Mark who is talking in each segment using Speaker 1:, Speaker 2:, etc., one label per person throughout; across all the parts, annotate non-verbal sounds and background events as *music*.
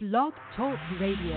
Speaker 1: Blog Talk Radio.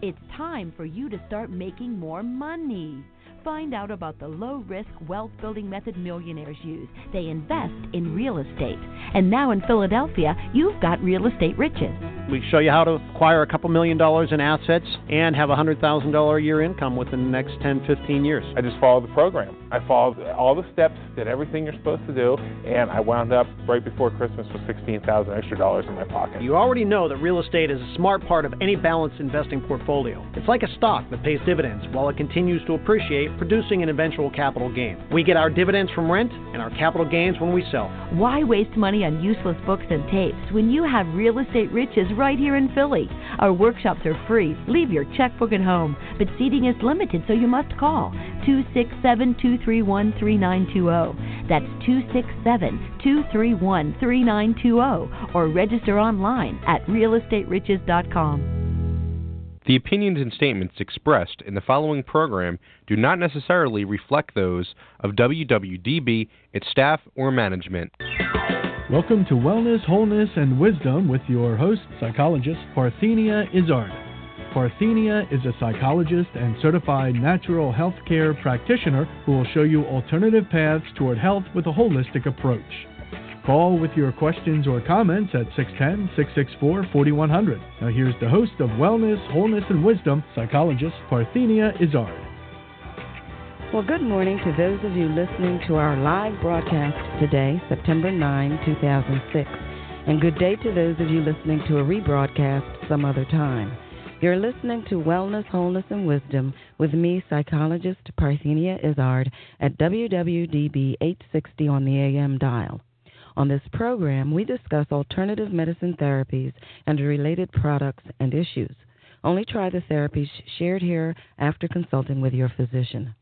Speaker 1: It's time for you to start making more money. Find out about the low risk wealth building method millionaires use. They invest in real estate. And now in Philadelphia, you've got real estate riches.
Speaker 2: We show you how to acquire a couple million dollars in assets and have a $100,000 a year income within the next 10, 15 years.
Speaker 3: I just followed the program. I followed all the steps, did everything you're supposed to do, and I wound up right before Christmas with 16,000 extra dollars in my pocket.
Speaker 2: You already know that real estate is a smart part of any balanced investing portfolio. It's like a stock that pays dividends while it continues to appreciate producing an eventual capital gain. We get our dividends from rent and our capital gains when we sell.
Speaker 1: Why waste money on useless books and tapes when you have real estate riches right here in Philly? Our workshops are free. Leave your checkbook at home, but seating is limited, so you must call 267 231 3920. That's 267 231 3920 or register online at realestateriches.com.
Speaker 4: The opinions and statements expressed in the following program do not necessarily reflect those of WWDB, its staff, or management.
Speaker 5: Welcome to Wellness, Wholeness, and Wisdom with your host, psychologist Parthenia Izzard. Parthenia is a psychologist and certified natural health care practitioner who will show you alternative paths toward health with a holistic approach. Call with your questions or comments at 610 664 4100. Now, here's the host of Wellness, Wholeness, and Wisdom, psychologist Parthenia Izzard.
Speaker 6: Well, good morning to those of you listening to our live broadcast today, September 9, 2006. And good day to those of you listening to a rebroadcast some other time. You're listening to Wellness, Wholeness, and Wisdom with me, psychologist Parthenia Izzard, at WWDB 860 on the AM dial. On this program, we discuss alternative medicine therapies and related products and issues. Only try the therapies shared here after consulting with your physician.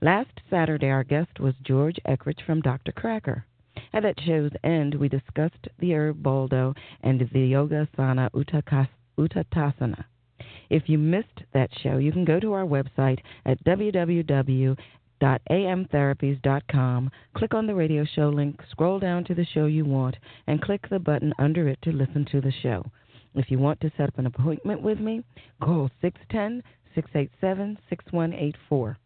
Speaker 6: Last Saturday, our guest was George Eckrich from Dr. Cracker. At that show's end, we discussed the herb boldo and the yoga asana uttanasana. If you missed that show, you can go to our website at www amtherapies.com, click on the radio show link, scroll down to the show you want, and click the button under it to listen to the show. If you want to set up an appointment with me, call 610 687 6184.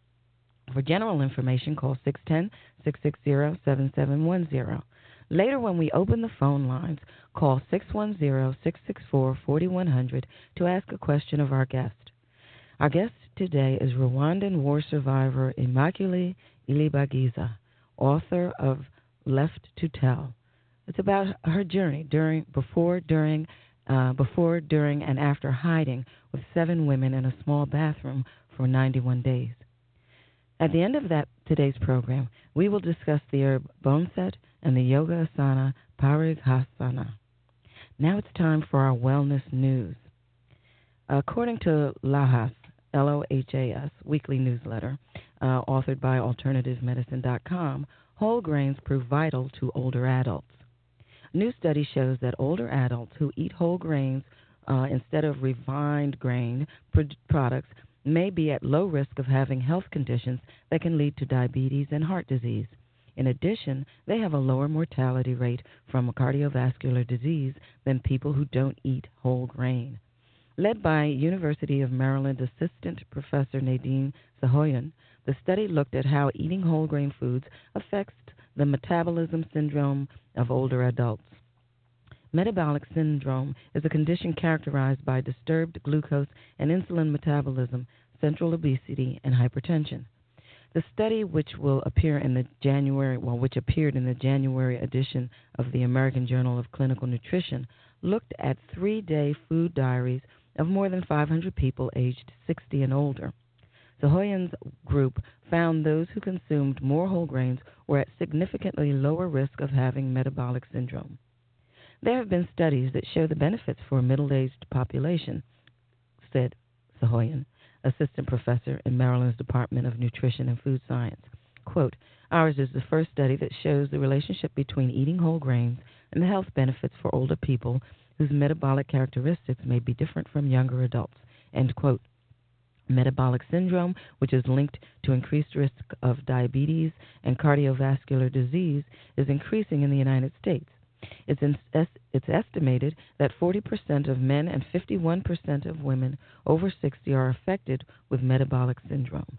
Speaker 6: For general information, call 610 660 7710. Later, when we open the phone lines, call 610 664 4100 to ask a question of our guest. Our guest today is Rwandan war survivor Immaculée Ilibagiza, author of Left to Tell. It's about her journey during, before, during, uh, before, during, and after hiding with seven women in a small bathroom for 91 days. At the end of that today's program, we will discuss the herb boneset and the yoga asana parighasana. Now it's time for our wellness news. According to Lohas, weekly newsletter, uh, authored by AlternativeMedicine.com, whole grains prove vital to older adults. New study shows that older adults who eat whole grains uh, instead of refined grain products may be at low risk of having health conditions that can lead to diabetes and heart disease. In addition, they have a lower mortality rate from cardiovascular disease than people who don't eat whole grain. Led by University of Maryland Assistant Professor Nadine Sahyoun, the study looked at how eating whole grain foods affects the metabolism syndrome of older adults. Metabolic syndrome is a condition characterized by disturbed glucose and insulin metabolism, central obesity, and hypertension. The study, which will appear in the January, well, which appeared in the January edition of the American Journal of Clinical Nutrition, looked at three-day food diaries of more than 500 people aged 60 and older. Sahyoun's group found those who consumed more whole grains were at significantly lower risk of having metabolic syndrome. There have been studies that show the benefits for a middle aged population, said Sahyoun, assistant professor in Maryland's Department of Nutrition and Food Science. Quote, Ours is the first study that shows the relationship between eating whole grains and the health benefits for older people whose metabolic characteristics may be different from younger adults. End quote. Metabolic syndrome, which is linked to increased risk of diabetes and cardiovascular disease, is increasing in the United States. It's, in, it's estimated that 40% of men and 51% of women over 60 are affected with metabolic syndrome.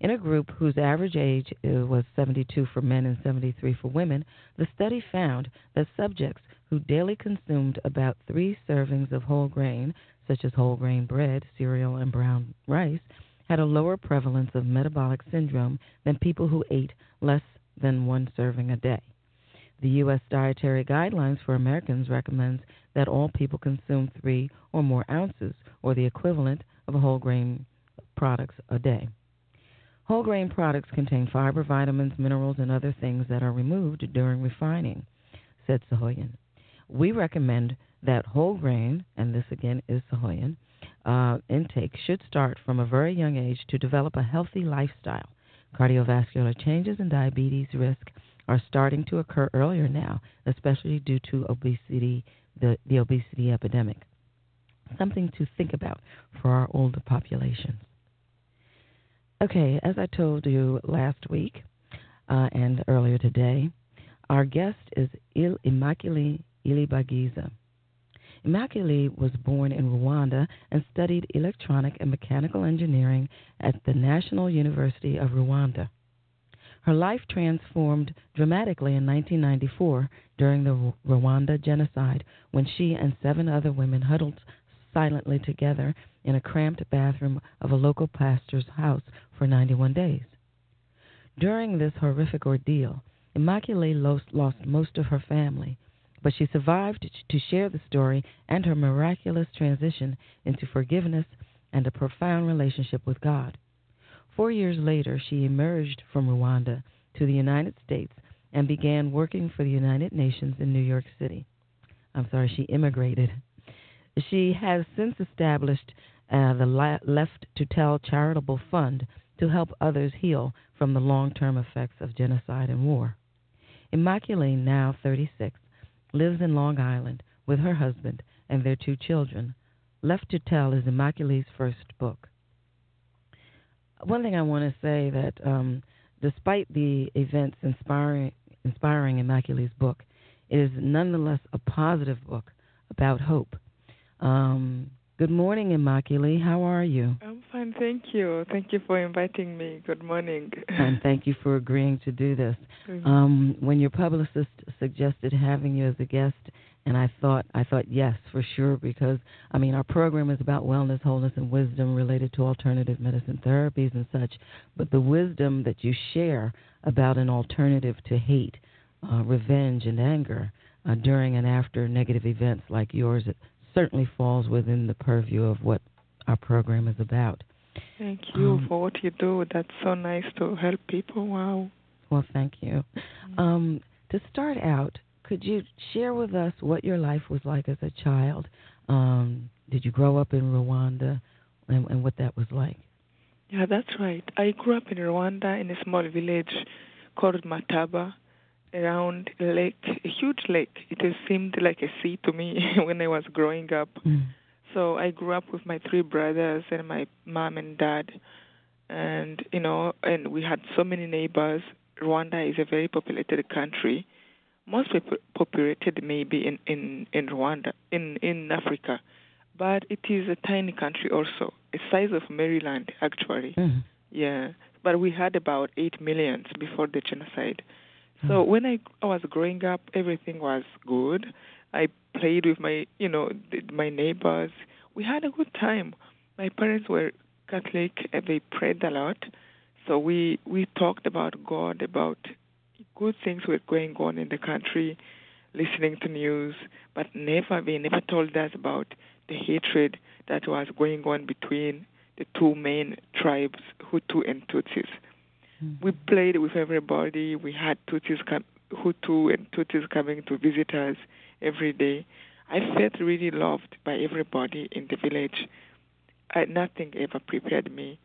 Speaker 6: In a group whose average age uh, was 72 for men and 73 for women, the study found that subjects who daily consumed about three servings of whole grain, such as whole grain bread, cereal, and brown rice, had a lower prevalence of metabolic syndrome than people who ate less than one serving a day. The U.S. Dietary Guidelines for Americans recommends that all people consume three or more ounces, or the equivalent of whole grain products, a day. Whole grain products contain fiber, vitamins, minerals, and other things that are removed during refining, said Sahyoun. We recommend that whole grain, and this again is Sahyoun, uh, intake should start from a very young age to develop a healthy lifestyle. Cardiovascular changes and diabetes risk are starting to occur earlier now, especially due to obesity, the, the obesity epidemic. Something to think about for our older populations. Okay, as I told you last week uh, and earlier today, our guest is Il Immaculée Ilibagiza. Immaculée was born in Rwanda and studied electronic and mechanical engineering at the National University of Rwanda. Her life transformed dramatically in 1994 during the Rwanda genocide when she and seven other women huddled silently together in a cramped bathroom of a local pastor's house for 91 days. During this horrific ordeal, Immaculée lost, lost most of her family, but she survived to share the story and her miraculous transition into forgiveness and a profound relationship with God. Four years later, she emerged from Rwanda to the United States and began working for the United Nations in New York City. I'm sorry, she immigrated she has since established uh, the Left to Tell Charitable Fund to help others heal from the long term effects of genocide and war. Immaculée, now 36, lives in Long Island with her husband and their two children. Left to Tell is Immaculée's first book. One thing I want to say that um, despite the events inspiring, inspiring Immaculée's book, it is nonetheless a positive book about hope um, good morning, Immaculée. How are you?
Speaker 7: I'm fine, thank you. Thank you for inviting me. Good morning.
Speaker 6: and thank you for agreeing to do this. Um, when your publicist suggested having you as a guest, and I thought, I thought yes, for sure, because I mean, our program is about wellness, wholeness, and wisdom related to alternative medicine therapies and such. But the wisdom that you share about an alternative to hate, uh, revenge, and anger uh, during and after negative events like yours certainly falls within the purview of what our program is about.
Speaker 7: Thank you um, for what you do. That's so nice to help people. Wow.
Speaker 6: Well, thank you. Mm-hmm. Um, to start out, could you share with us what your life was like as a child? Um, did you grow up in Rwanda and, and what that was like?
Speaker 7: Yeah, that's right. I grew up in Rwanda in a small village called Mataba around a lake, a huge lake. It has seemed like a sea to me *laughs* when I was growing up. Mm. So I grew up with my three brothers and my mom and dad, and you know, and we had so many neighbors. Rwanda is a very populated country, most populated maybe in in in Rwanda, in in Africa, but it is a tiny country also, the size of Maryland actually. Mm. Yeah, but we had about eight millions before the genocide. So hmm. when I, I was growing up, everything was good. I played with my, you know, my neighbors. We had a good time. My parents were Catholic and they prayed a lot. So we we talked about God, about good things were going on in the country, listening to news, but never they never told us about the hatred that was going on between the two main tribes, Hutu and Tutsis. Mm-hmm. We played with everybody. We had Tutsis come, Hutu and Tutsis coming to visit us every day. I felt really loved by everybody in the village. I, nothing ever prepared me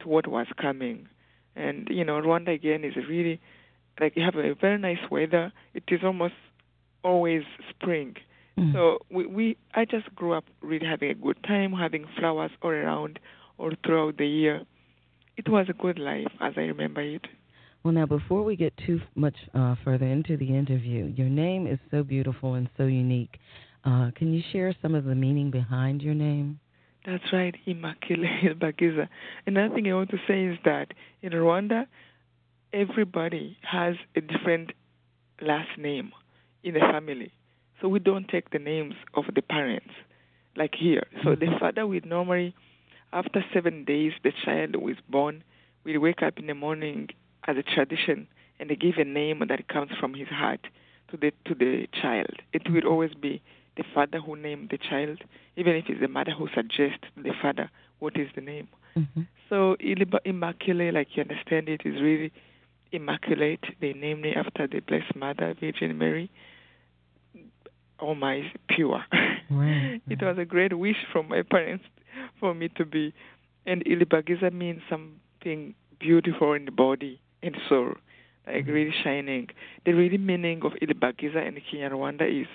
Speaker 7: to what was coming. And you know, Rwanda again is really like you have a very nice weather. It is almost always spring. Mm. So we, we I just grew up really having a good time, having flowers all around all throughout the year it was a good life as I remember it.
Speaker 6: Well, now, before we get too much uh, further into the interview, your name is so beautiful and so unique. Uh, can you share some of the meaning behind your name?
Speaker 7: That's right, Immaculate *laughs* Bagiza. Another thing I want to say is that in Rwanda, everybody has a different last name in the family. So we don't take the names of the parents like here. So the father would normally, after seven days, the child was born, will wake up in the morning as a tradition and they give a name that comes from his heart to the to the child. It will always be the father who named the child, even if it's the mother who suggests to the father what is the name.
Speaker 6: Mm-hmm.
Speaker 7: So Immaculate, like you understand it, is really immaculate. They named it after the Blessed Mother, Virgin Mary. Oh my, pure.
Speaker 6: Right, *laughs*
Speaker 7: it was a great wish from my parents for me to be. And Ilibagiza means something beautiful in the body and soul, like
Speaker 6: Mm-hmm.
Speaker 7: really shining. The really meaning of Ilibagiza in Kinyarwanda is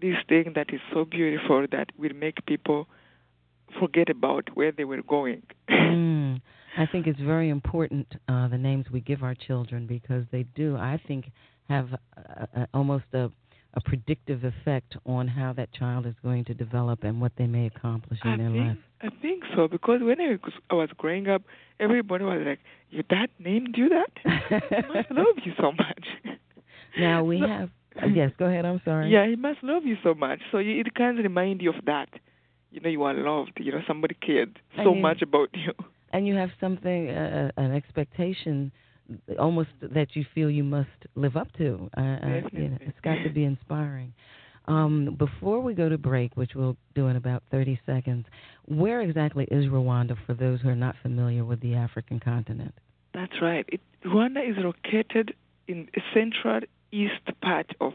Speaker 7: this thing that is so beautiful that will make people forget about where they were going.
Speaker 6: mm, *laughs* I think it's very important uh, the names we give our children because they do, I think, have a, a, almost a, a predictive effect on how that child is going to develop and what they may accomplish in
Speaker 7: I
Speaker 6: their
Speaker 7: think,
Speaker 6: life.
Speaker 7: I think so because when I was, I was growing up, everybody was like, "Your dad named you that? *laughs* he must love you so much." *laughs*
Speaker 6: now we
Speaker 7: So-
Speaker 6: have. uh, yes, go ahead. I'm sorry.
Speaker 7: Yeah, he must love you so much. So you, it kind of remind you of that. You know, you are loved. You know, somebody cared so much about you.
Speaker 6: and you have something, uh, an expectation, almost that you feel you must live up to. You know, it's got to be inspiring. Um, before we go to break, which we'll do in about 30 seconds, where exactly is Rwanda for those who are not familiar with the African continent?
Speaker 7: That's right. It, Rwanda is located in the central east part of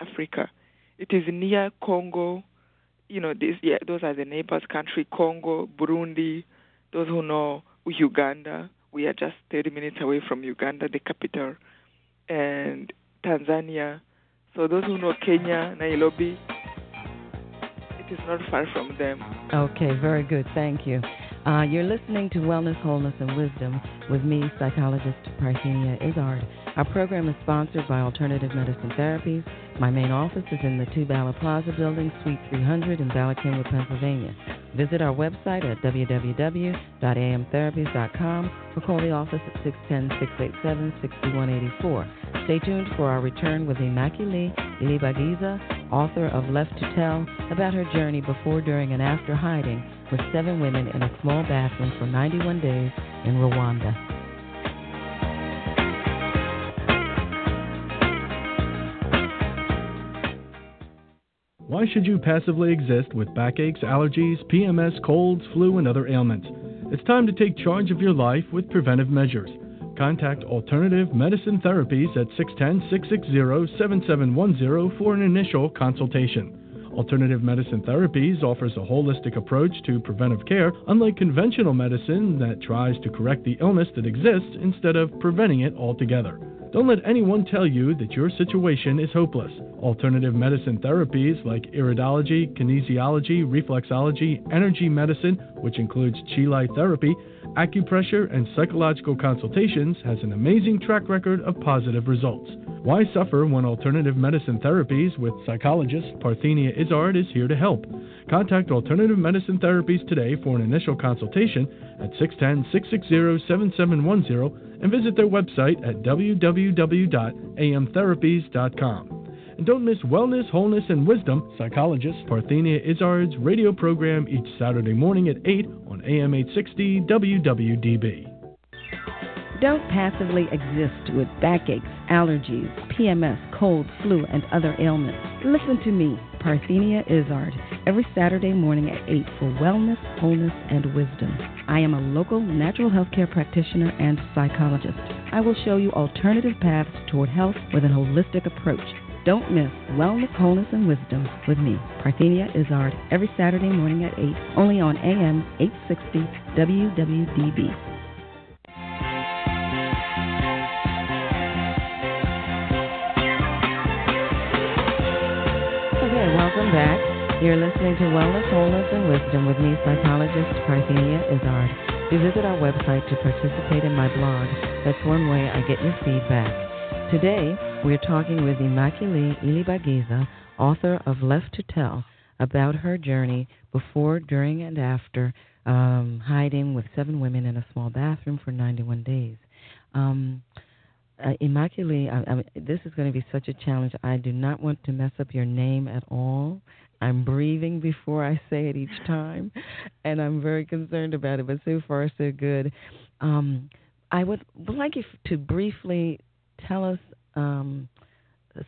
Speaker 7: Africa. It is near Congo. You know, this, yeah, those are the neighbors country: Congo, Burundi. Those who know Uganda, we are just 30 minutes away from Uganda, the capital, and Tanzania. So those who know Kenya, Nairobi, it is not far from them.
Speaker 6: Okay, very good. Thank you. Uh, you're listening to Wellness, Wholeness, and Wisdom with me, psychologist Parthenia Izzard. Our program is sponsored by Alternative Medicine Therapies. My main office is in the Two Bala Plaza Building, Suite 300 in Bala Cynwyd, Pennsylvania. Visit our website at www.amtherapies.com or call the office at 610-687-6184. Stay tuned for our return with Immaculée Ilibagiza, author of Left to Tell, about her journey before, during, and after hiding with seven women in a small bathroom for 91 days in Rwanda.
Speaker 5: Why should you passively exist with backaches, allergies, PMS, colds, flu, and other ailments? It's time to take charge of your life with preventive measures. Contact Alternative Medicine Therapies at 610 660 7710 for an initial consultation. Alternative Medicine Therapies offers a holistic approach to preventive care, unlike conventional medicine that tries to correct the illness that exists instead of preventing it altogether. Don't let anyone tell you that your situation is hopeless. Alternative medicine therapies like iridology, kinesiology, reflexology, energy medicine, which includes chi light therapy, acupressure, and psychological consultations, has an amazing track record of positive results. Why suffer when alternative medicine therapies with psychologist Parthenia Izzard is here to help? Contact Alternative Medicine Therapies today for an initial consultation at 610 660 7710 and visit their website at www.amtherapies.com. And don't miss Wellness, Wholeness, and Wisdom, psychologist Parthenia Izzard's radio program each Saturday morning at 8 on AM 860 WWDB.
Speaker 8: Don't passively exist with backaches, allergies, PMS, cold, flu, and other ailments. Listen to me, Parthenia Izzard, every Saturday morning at 8 for Wellness, Wholeness, and Wisdom. I am a local natural health care practitioner and psychologist. I will show you alternative paths toward health with an holistic approach. Don't miss Wellness, Wholeness, and Wisdom with me, Parthenia Izzard, every Saturday morning at 8, only on AM 860 WWDB.
Speaker 6: You're listening to Wellness, Wholeness, and Wisdom with me, psychologist Parthenia Izzard. You visit our website to participate in my blog. That's one way I get your feedback. Today, we're talking with Immaculée Ilibagiza, author of Left to Tell, about her journey before, during, and after um, hiding with seven women in a small bathroom for 91 days. Um, uh, I, I, this is going to be such a challenge. I do not want to mess up your name at all. I'm breathing before I say it each time, and I'm very concerned about it. But so far, so good. Um, I would, like you to briefly tell us um,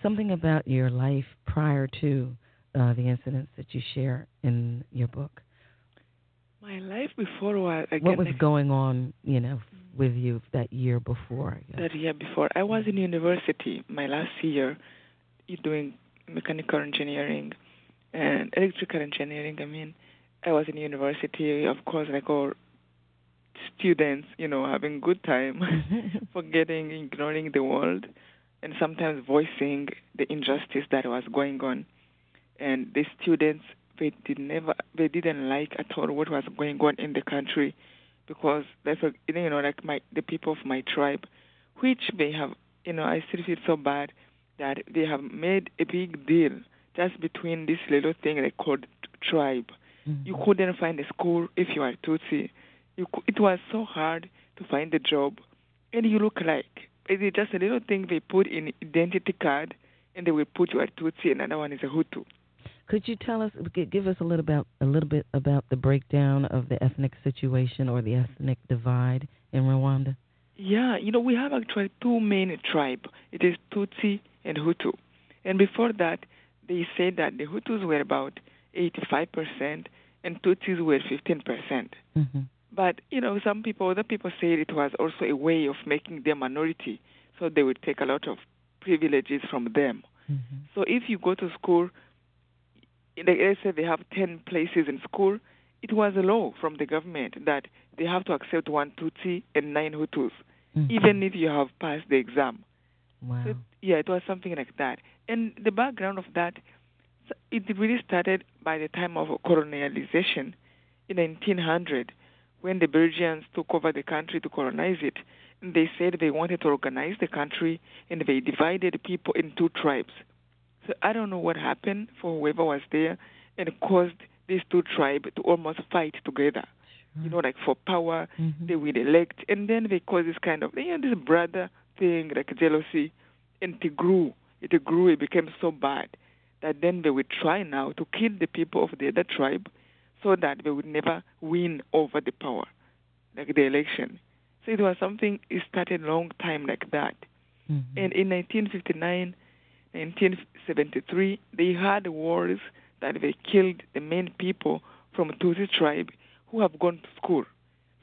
Speaker 6: something about your life prior to uh, the incidents that you share in your book.
Speaker 7: My life before was again,
Speaker 6: what was going on, you know, with you that year before?
Speaker 7: That year before, I was in university. My last year, doing mechanical engineering and electrical engineering. I mean, I was in university, of course, like all students, you know, having good time, *laughs* forgetting, ignoring the world, and sometimes voicing the injustice that was going on. And the students they did never they didn't like at all what was going on in the country because that's a, you know like my the people of my tribe which they have you know I still feel so bad that they have made a big deal just between this little thing they called tribe. Mm-hmm. You couldn't find a school if you are Tutsi. You, it was so hard to find a job, and you look like it's just a little thing they put in identity card, and they will put you are Tutsi, and another one is a Hutu.
Speaker 6: Could you tell us, give us a little about a little bit about the breakdown of the ethnic situation or the ethnic divide in Rwanda?
Speaker 7: Yeah, you know we have actually two main tribes. It is Tutsi and Hutu, and before that they said that the Hutus were about 85% and Tutsis were 15%. Mm-hmm. But you know, some people, other people said it was also a way of making them minority, so they would take a lot of privileges from them. Mm-hmm. So if you go to school let's say they have 10 places in school, it was a law from the government that they have to accept one Tutsi and nine Hutus, mm-hmm. even if you have passed the exam.
Speaker 6: Wow. So,
Speaker 7: yeah, it was something like that. And the background of that, it really started by the time of colonialization in 1900 when the Belgians took over the country to colonize it. And they said they wanted to organize the country and they divided people in two tribes so I don't know what happened for whoever was there and caused these two tribes to almost fight together. You know, like for power, mm-hmm. they would elect, and then they cause this kind of, you know, this brother thing, like jealousy, and it grew. It grew, it became so bad that then they would try now to kill the people of the other tribe so that they would never win over the power, like the election. So it was something, it started a long time like that. Mm-hmm. And in 1959, 1973, they had wars that they killed the main people from Tutsi tribe who have gone to school.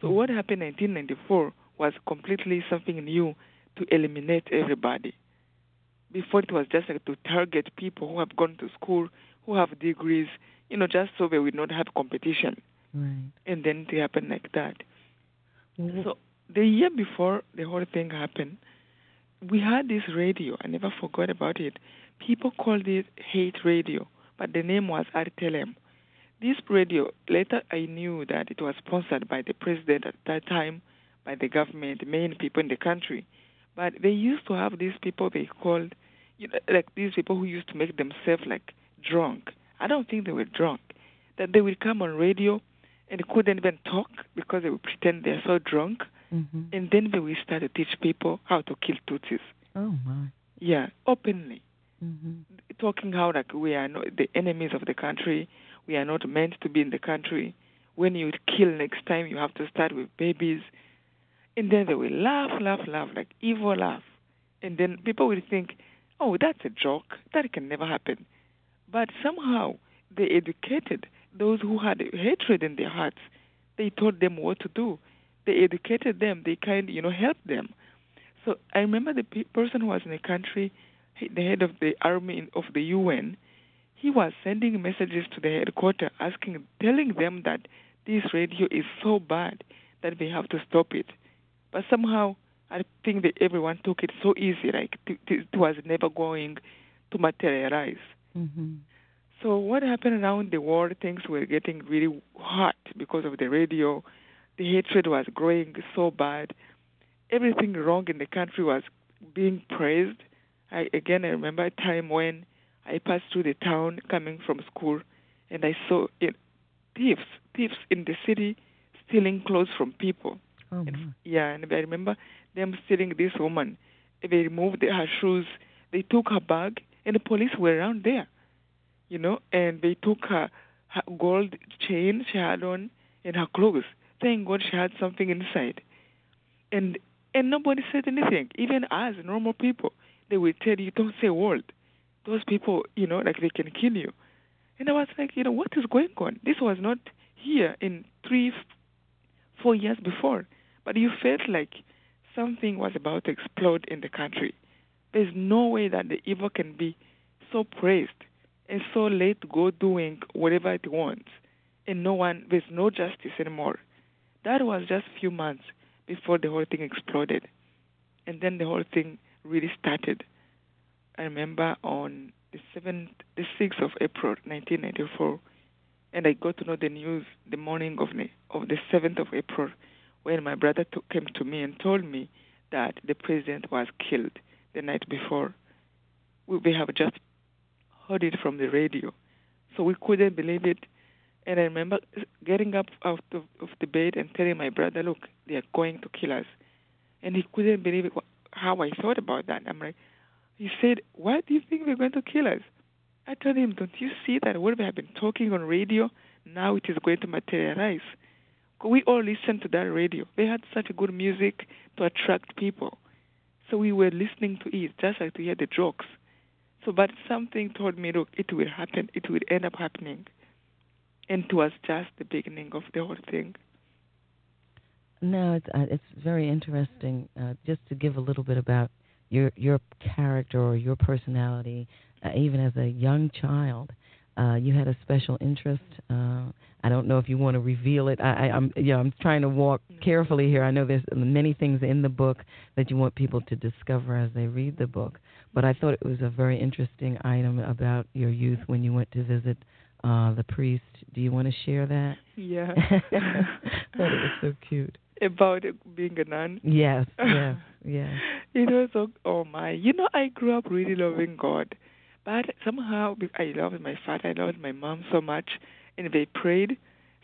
Speaker 7: So what happened in 1994 was completely something new to eliminate everybody. Before it was just like to target people who have gone to school, who have degrees, you know, just so they would not have competition.
Speaker 6: Right.
Speaker 7: And then it happened like that. Mm-hmm. So the year before the whole thing happened, we had this radio. I never forgot about it. People called it hate radio, but the name was RTLM. This radio, later I knew that it was sponsored by the president at that time, by the government, the main people in the country. But they used to have these people they called, you know, like these people who used to make themselves like drunk. I don't think they were drunk. That they would come on radio and couldn't even talk because they would pretend they're so drunk Mm-hmm. And then they would start to teach people how to kill Tutsis.
Speaker 6: Oh my!
Speaker 7: Yeah, openly,
Speaker 6: mm-hmm.
Speaker 7: talking how like we are not the enemies of the country. We are not meant to be in the country. When you kill next time, you have to start with babies. And then they will laugh, laugh, laugh, like evil laugh. And then people will think, oh, that's a joke. That can never happen. But somehow they educated those who had hatred in their hearts. They taught them what to do they educated them, they kind you know helped them. So I remember the pe- person who was in the country, the head of the army of the UN, he was sending messages to the headquarters asking, telling them that this radio is so bad that they have to stop it. But somehow I think that everyone took it so easy, like it was never going to materialize.
Speaker 6: Mm-hmm.
Speaker 7: So what happened around the world? Things were getting really hot because of the radio the hatred was growing so bad. Everything wrong in the country was being praised. I again I remember a time when I passed through the town coming from school, and I saw it, thieves, thieves in the city stealing clothes from people.
Speaker 6: Oh,
Speaker 7: And, yeah, and I remember them stealing this woman. They removed her shoes. They took her bag, and the police were around there, you know, and they took her, her gold chain she had on and her clothes. Thank God she had something inside, and and nobody said anything. Even us, normal people, they will tell you, "Don't say a word." Those people, you know, like they can kill you. And I was like, you know, what is going on? This was not here in three, four years before, but you felt like something was about to explode in the country. There's no way that the evil can be so praised and so let go doing whatever it wants, and no one, there's no justice anymore. That was just a few months before the whole thing exploded, and then the whole thing really started. I remember on the seventh, the sixth of April, 1994, and I got to know the news the morning of the of the seventh of April, when my brother took, came to me and told me that the president was killed the night before. We, we have just heard it from the radio, so we couldn't believe it. And I remember getting up out of, of the bed and telling my brother, "Look, they are going to kill us," and he couldn't believe it, how I thought about that. I'm like, he said, "Why do you think they're going to kill us?" I told him, "Don't you see that what we have been talking on radio now it is going to materialize?" We all listened to that radio. They had such good music to attract people, so we were listening to it just like to hear the jokes. So, but something told me, look, it will happen. It will end up happening, and it was just the beginning of the whole thing.
Speaker 6: No, it's uh, it's very interesting. Uh, just to give a little bit about your your character or your personality, uh, even as a young child, uh, you had a special interest. Uh, I don't know if you want to reveal it. I, I, I'm yeah, I'm trying to walk carefully here. I know there's many things in the book that you want people to discover as they read the book, but I thought it was a very interesting item about your youth when you went to visit uh, the priest. Do you want to share that?
Speaker 7: Yeah. *laughs*
Speaker 6: thought it was so cute.
Speaker 7: About being a nun.
Speaker 6: Yes, yes, *laughs* yes.
Speaker 7: It was so, oh my. You know, I grew up really loving God. But somehow I loved my father, I loved my mom so much, and they prayed.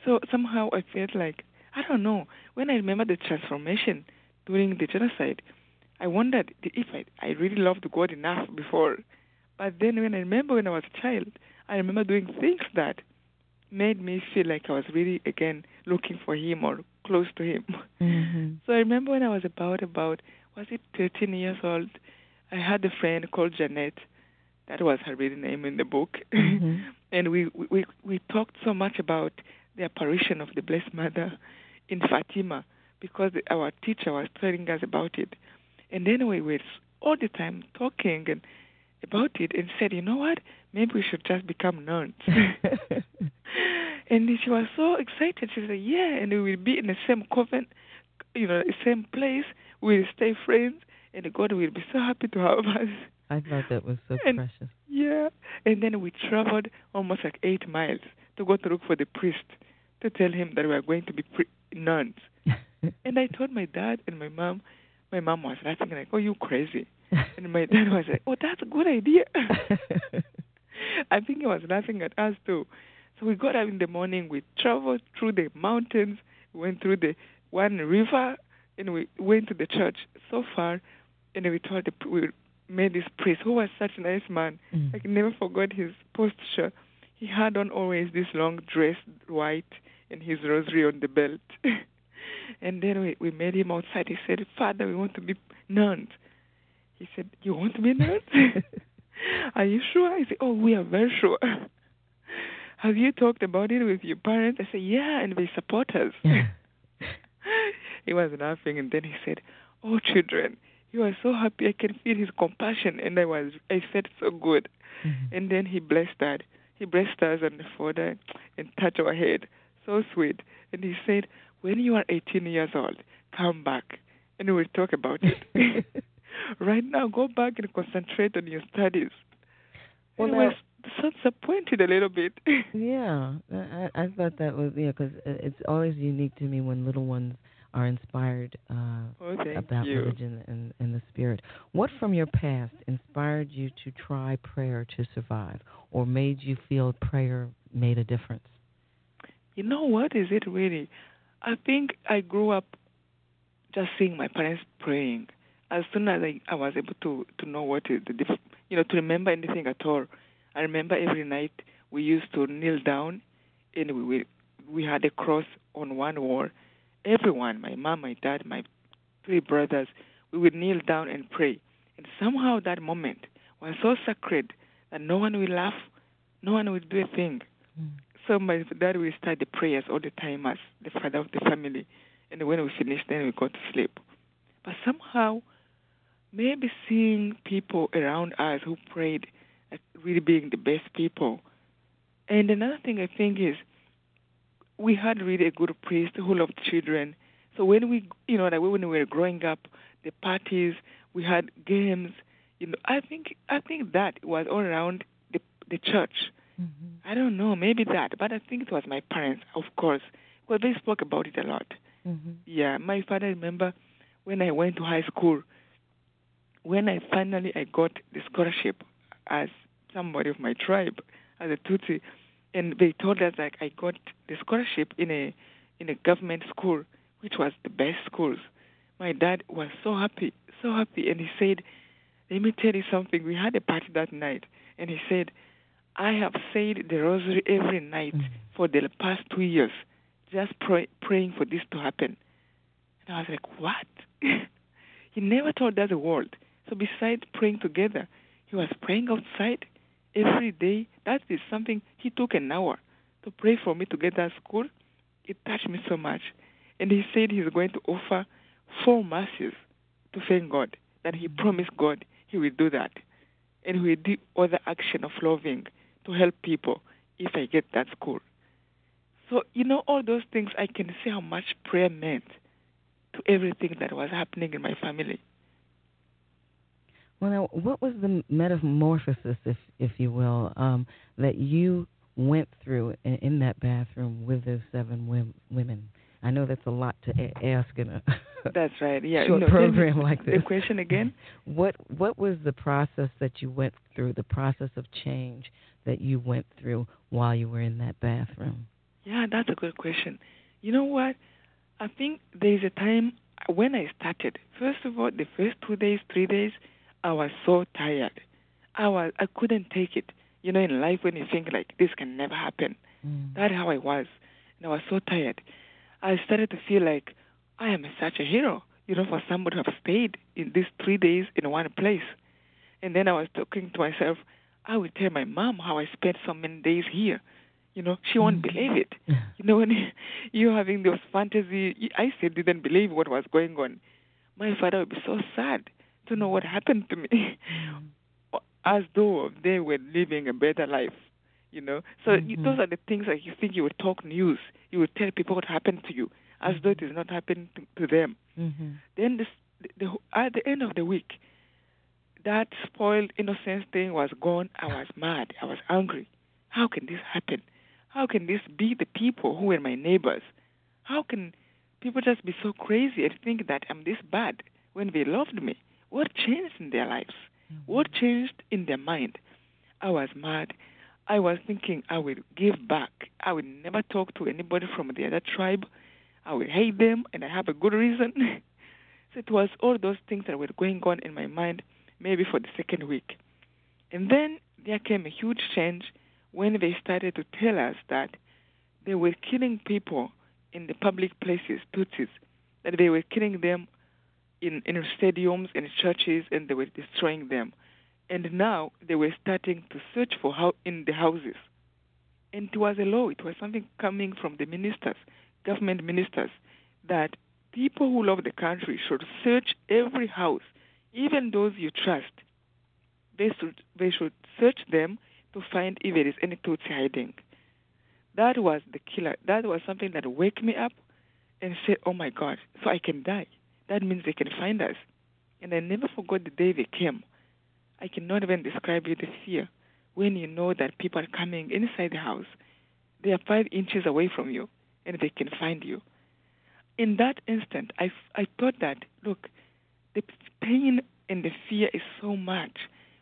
Speaker 7: So somehow I felt like, I don't know, when I remember the transformation during the genocide, I wondered if I, I really loved God enough before. But then when I remember when I was a child, I remember doing things that made me feel like I was really, again, looking for Him or close to Him.
Speaker 6: Mm-hmm. *laughs*
Speaker 7: So I remember when I was about about was it 13 years old, I had a friend called Janet. That was her real name in the book,
Speaker 6: Mhm. *laughs*
Speaker 7: and we, we we talked so much about the apparition of the Blessed Mother in Fatima because our teacher was telling us about it, and then we were all the time talking and about it and said, you know what, maybe we should just become nuns. *laughs* *laughs* and she was so excited. She said, "Yeah," and we will be in the same coven, you know, the same place. We'll stay friends, and God will be so happy to have us.
Speaker 6: I thought that was so
Speaker 7: And-
Speaker 6: precious.
Speaker 7: Yeah, and then we traveled almost like eight miles to go to look for the priest to tell him that we are going to be pri- nuns. *laughs* and I told my dad and my mom. My mom was laughing like, "Oh, you crazy," *laughs* and my dad was like, "Oh, that's a good idea." *laughs* I think he was laughing at us too. So we got up in the morning. We traveled through the mountains. We went through the one river, and we went to the church so far. And then we told the we met this priest who was such a nice man.
Speaker 6: Mm.
Speaker 7: I can never forget his posture. He had on always this long dress, white, and his rosary on the belt. *laughs* and then we, we met him outside. He said, Father, we want to be nuns. He said, You want to be nuns? *laughs* *laughs* are you sure? I said, Oh, we are very sure. Have you talked about it with your parents? I said, Yeah, and they support us. he was laughing, and then he said, Oh, children, you are so happy. I can feel his compassion, and I was, I felt so good.
Speaker 6: Mhm.
Speaker 7: And then he blessed us. He blessed us and the father and touched our head. So sweet. And he said, When you are 18 years old, come back and we'll talk about it. *laughs* right now, go back and concentrate on your studies.
Speaker 6: Well,
Speaker 7: and
Speaker 6: now-
Speaker 7: we're so disappointed a little bit. *laughs*
Speaker 6: yeah, I, I thought that was yeah, because it's always unique to me when little ones are inspired uh,
Speaker 7: oh,
Speaker 6: about
Speaker 7: you.
Speaker 6: religion and, and the spirit. What from your past inspired you to try prayer to survive, or made you feel prayer made a difference?
Speaker 7: You know what is it really? I think I grew up just seeing my parents praying. As soon as I, I was able to to know what is the diff- you know to remember anything at all, I remember every night we used to kneel down, and we we, we had a cross on one wall. Everyone, my mom, my dad, my three brothers, we would kneel down and pray. And somehow that moment was so sacred that no one will laugh, no one will do a thing. Mm. So my dad will start the prayers all the time as the father of the family. And when we finish, then we go to sleep. But somehow, maybe seeing people around us who prayed, like really being the best people. And another thing I think is we had really a good priest who loved children. So when we, you know, like when we were growing up, the parties, we had games. You know, I think I think that was all around the the church. Mm-hmm. I don't know, maybe that, but I think it was my parents, of course, because they spoke about it a lot. Mm-hmm. Yeah, my father. Remember when I went to high school, when I finally I got the scholarship as somebody of my tribe, as a Tutsi and they told us like I got the scholarship in a in a government school, which was the best schools. My dad was so happy, so happy, and he said, "Let me tell you something. We had a party that night, and he said, I have said the rosary every night mm-hmm. for the past two years, just pray, praying for this to happen." And I was like, "What?" *laughs* he never told us a word. So besides praying together, he was praying outside every day. That is something he took an hour to pray for me to get that school. It touched me so much. And he said he's going to offer four masses to thank God. That he mm-hmm. promised God he will do that. And he will do other action of loving to help people if I get that school. So, you know, all those things, I can see how much prayer meant to everything that was happening in my family.
Speaker 6: Well, now, what was the metamorphosis, if if you will, um, that you went through in, in, that bathroom with those seven women? I know that's a lot to a- ask in a *laughs*
Speaker 7: that's right, yeah,
Speaker 6: short
Speaker 7: no,
Speaker 6: program like this.
Speaker 7: The question again? *laughs*
Speaker 6: What what was the process that you went through? The process of change that you went through while you were in that bathroom?
Speaker 7: Yeah, that's a good question. You know what? I think there is a time when I started. First of all, the first two days, three days I was so tired. I was I couldn't take it. You know, in life when you think like this can never happen. Mm. That's how I was. And I was so tired. I started to feel like I am such a hero, you know, for somebody to have stayed in these three days in one place. And then I was talking to myself, I will tell my mom how I spent so many days here. You know, she won't mm. believe it. *laughs* You know, when you're *laughs* having those fantasy, I still didn't believe what was going on. My father would be so sad to know what happened to me, mm. as though they were living a better life. You know, so mm-hmm. you, those are the things that you think you would talk news, you would tell people what happened to you, as mm-hmm. though it is not happening to, to them. Mm-hmm. Then this, the, the, at the end of the week, that spoiled innocence thing was gone. I was mad. I was angry. How can this happen? How can this be the people who were my neighbors? How can people just be so crazy and think that I'm this bad when they loved me? What changed in their lives? Mm-hmm. What changed in their mind? I was mad. I was thinking I will give back. I will never talk to anybody from the other tribe. I will hate them, and I have a good reason. *laughs* so it was all those things that were going on in my mind, maybe for the second week. And then there came a huge change when they started to tell us that they were killing people in the public places, Tutsis, that they were killing them in, in stadiums and churches and they were destroying them. And now they were starting to search for how in the houses. And it was a law, it was something coming from the ministers, government ministers, that people who love the country should search every house, even those you trust. They should, they should search them to find if there is any Tutsi hiding. That was the killer. That was something that woke me up and said, oh my God, so I can die that means they can find us. And I never forgot the day they came. I cannot even describe you the fear when you know that people are coming inside the house. They are five inches away from you and they can find you. In that instant, I, I thought that, look, the pain and the fear is so much.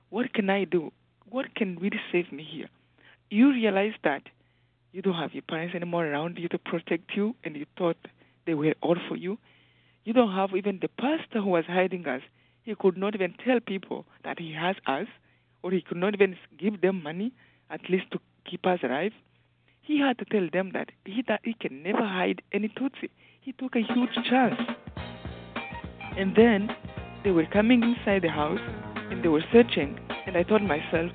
Speaker 7: What can I do? What can really save me here? You realize that you don't have your parents anymore around you to protect you, and you thought they were all for you. You don't have even the pastor who was hiding us. He could not even tell people that he has us, or he could not even give them money, at least to keep us alive. He had to tell them that he, that he can never hide any Tutsi. He took a huge chance. And then they were coming inside the house and they were searching. And I thought myself,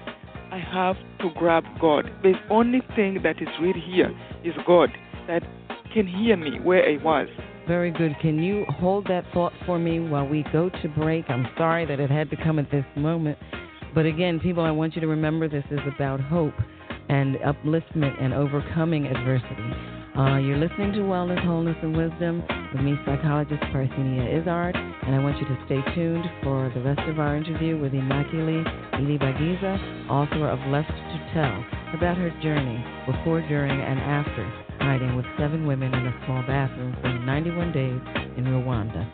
Speaker 7: I have to grab God. The only thing that is really here is God that can hear me where I was.
Speaker 6: Very good. Can you hold that thought for me while we go to break? I'm sorry that it had to come at this moment. But again, people, I want you to remember this is about hope and upliftment and overcoming adversity. Uh, you're listening to Wellness, Wholeness, and Wisdom with me, psychologist Parthenia Izzard, and I want you to stay tuned for the rest of our interview with Immaculée Ilibagiza, author of Left to Tell, about her journey before, during, and after hiding with seven women in a small bathroom for 91 days in Rwanda.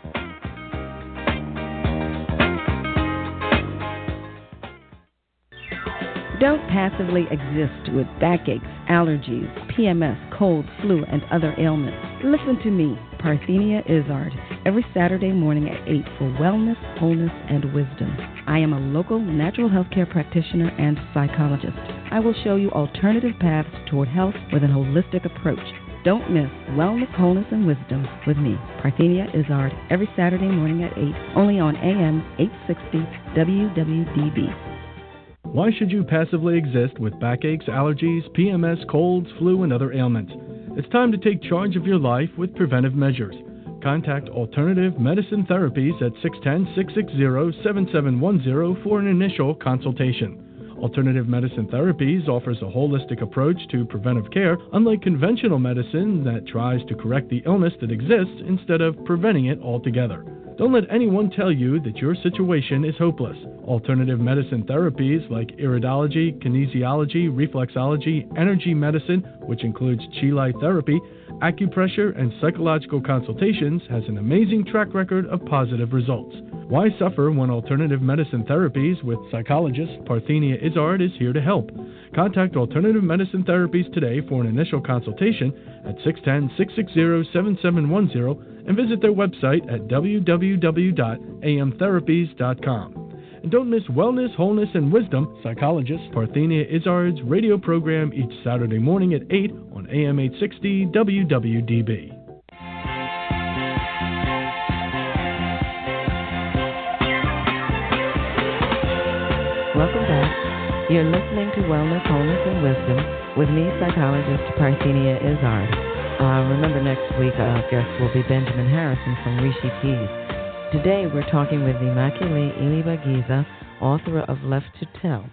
Speaker 8: Don't passively exist with backaches, allergies, PMS, cold, flu, and other ailments. Listen to me, Parthenia Izzard, every Saturday morning at 8 for wellness, wholeness, and wisdom. I am a local natural health care practitioner and psychologist. I will show you alternative paths toward health with an holistic approach. Don't miss Wellness, Wholeness, and Wisdom with me, Parthenia Izzard, every Saturday morning at 8, only on AM 860 WWDB.
Speaker 5: Why should you passively exist with backaches, allergies, PMS, colds, flu, and other ailments? It's time to take charge of your life with preventive measures. Contact Alternative Medicine Therapies at 610 660 7710 for an initial consultation. Alternative Medicine Therapies offers a holistic approach to preventive care, unlike conventional medicine that tries to correct the illness that exists instead of preventing it altogether. Don't let anyone tell you that your situation is hopeless. Alternative medicine therapies like iridology, kinesiology, reflexology, energy medicine, which includes chi light therapy, acupressure, and psychological consultations, has an amazing track record of positive results. Why suffer when alternative medicine therapies with psychologist Parthenia Izzard is here to help? Contact Alternative Medicine Therapies today for an initial consultation at 610 660 7710 and visit their website at www.amtherapies.com. And don't miss Wellness, Wholeness, and Wisdom, psychologist Parthenia Izzard's radio program each Saturday morning at 8 on AM 860 WWDB.
Speaker 6: Welcome back. You're listening to Wellness, Wholeness, and Wisdom with me, psychologist Parthenia Izzard. Uh, remember, next week our guest will be Benjamin Harrison from Rishi Teas. Today we're talking with Immaculée Ilibagiza, author of Left to Tell,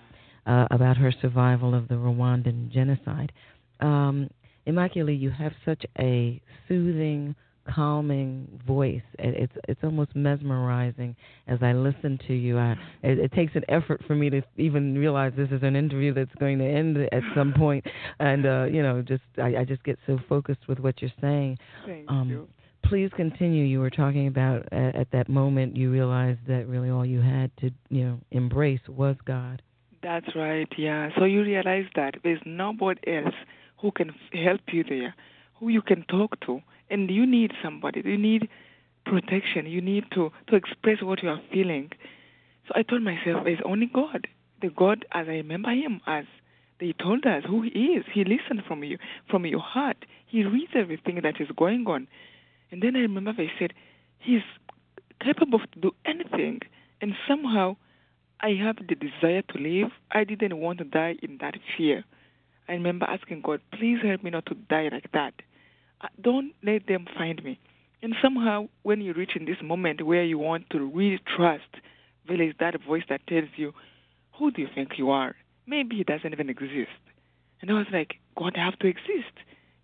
Speaker 6: uh, about her survival of the Rwandan genocide. Um, you have such a soothing, calming voice. It, it's it's almost mesmerizing as I listen to you. I, it, it, takes an effort for me to even realize this is an interview that's going to end at some *laughs* point, and uh, you know, just I, I, just get so focused with what you're saying.
Speaker 7: Thank um, you.
Speaker 6: Please continue. You were talking about at, at that moment you realized that really all you had to you know embrace was God.
Speaker 7: That's right. Yeah. So you realize that there's nobody else who can help you there, who you can talk to and you need somebody. You need protection. You need to to express what you are feeling. So I told myself, it's only God. The God as I remember Him as they told us who He is. He listens from you, from your heart. He reads everything that is going on. And then I remember they said, He's capable to do anything. And somehow I have the desire to live. I didn't want to die in that fear. I remember asking God, please help me not to die like that. Uh, don't let them find me. And somehow, when you reach in this moment where you want to really trust, is that voice that tells you, Who do you think you are? Maybe it doesn't even exist. And I was like, God, I have to exist,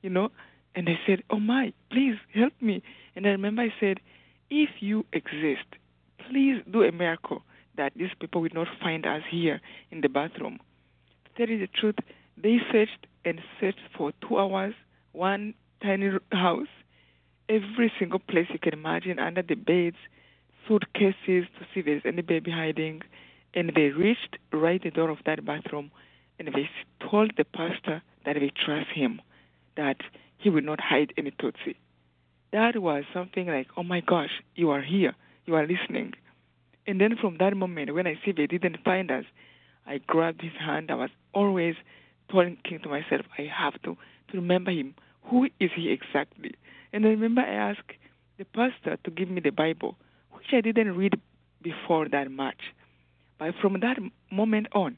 Speaker 7: you know? And I said, Oh my, please help me. And I remember I said, If you exist, please do a miracle that these people will not find us here in the bathroom. To tell you the truth, they searched and searched for two hours, one tiny house, every single place you can imagine, under the beds, suitcases to see if there's any baby hiding. And they reached right the door of that bathroom and they told the pastor that they trust him, that he will not hide any Tutsi. That was something like, oh my gosh, you are here, you are listening. And then from that moment, when I see they didn't find us, I grabbed his hand. I was always thinking to myself, I have to, to remember him. Who is he exactly? And I remember I asked the pastor to give me the Bible, which I didn't read before that much. But from that moment on,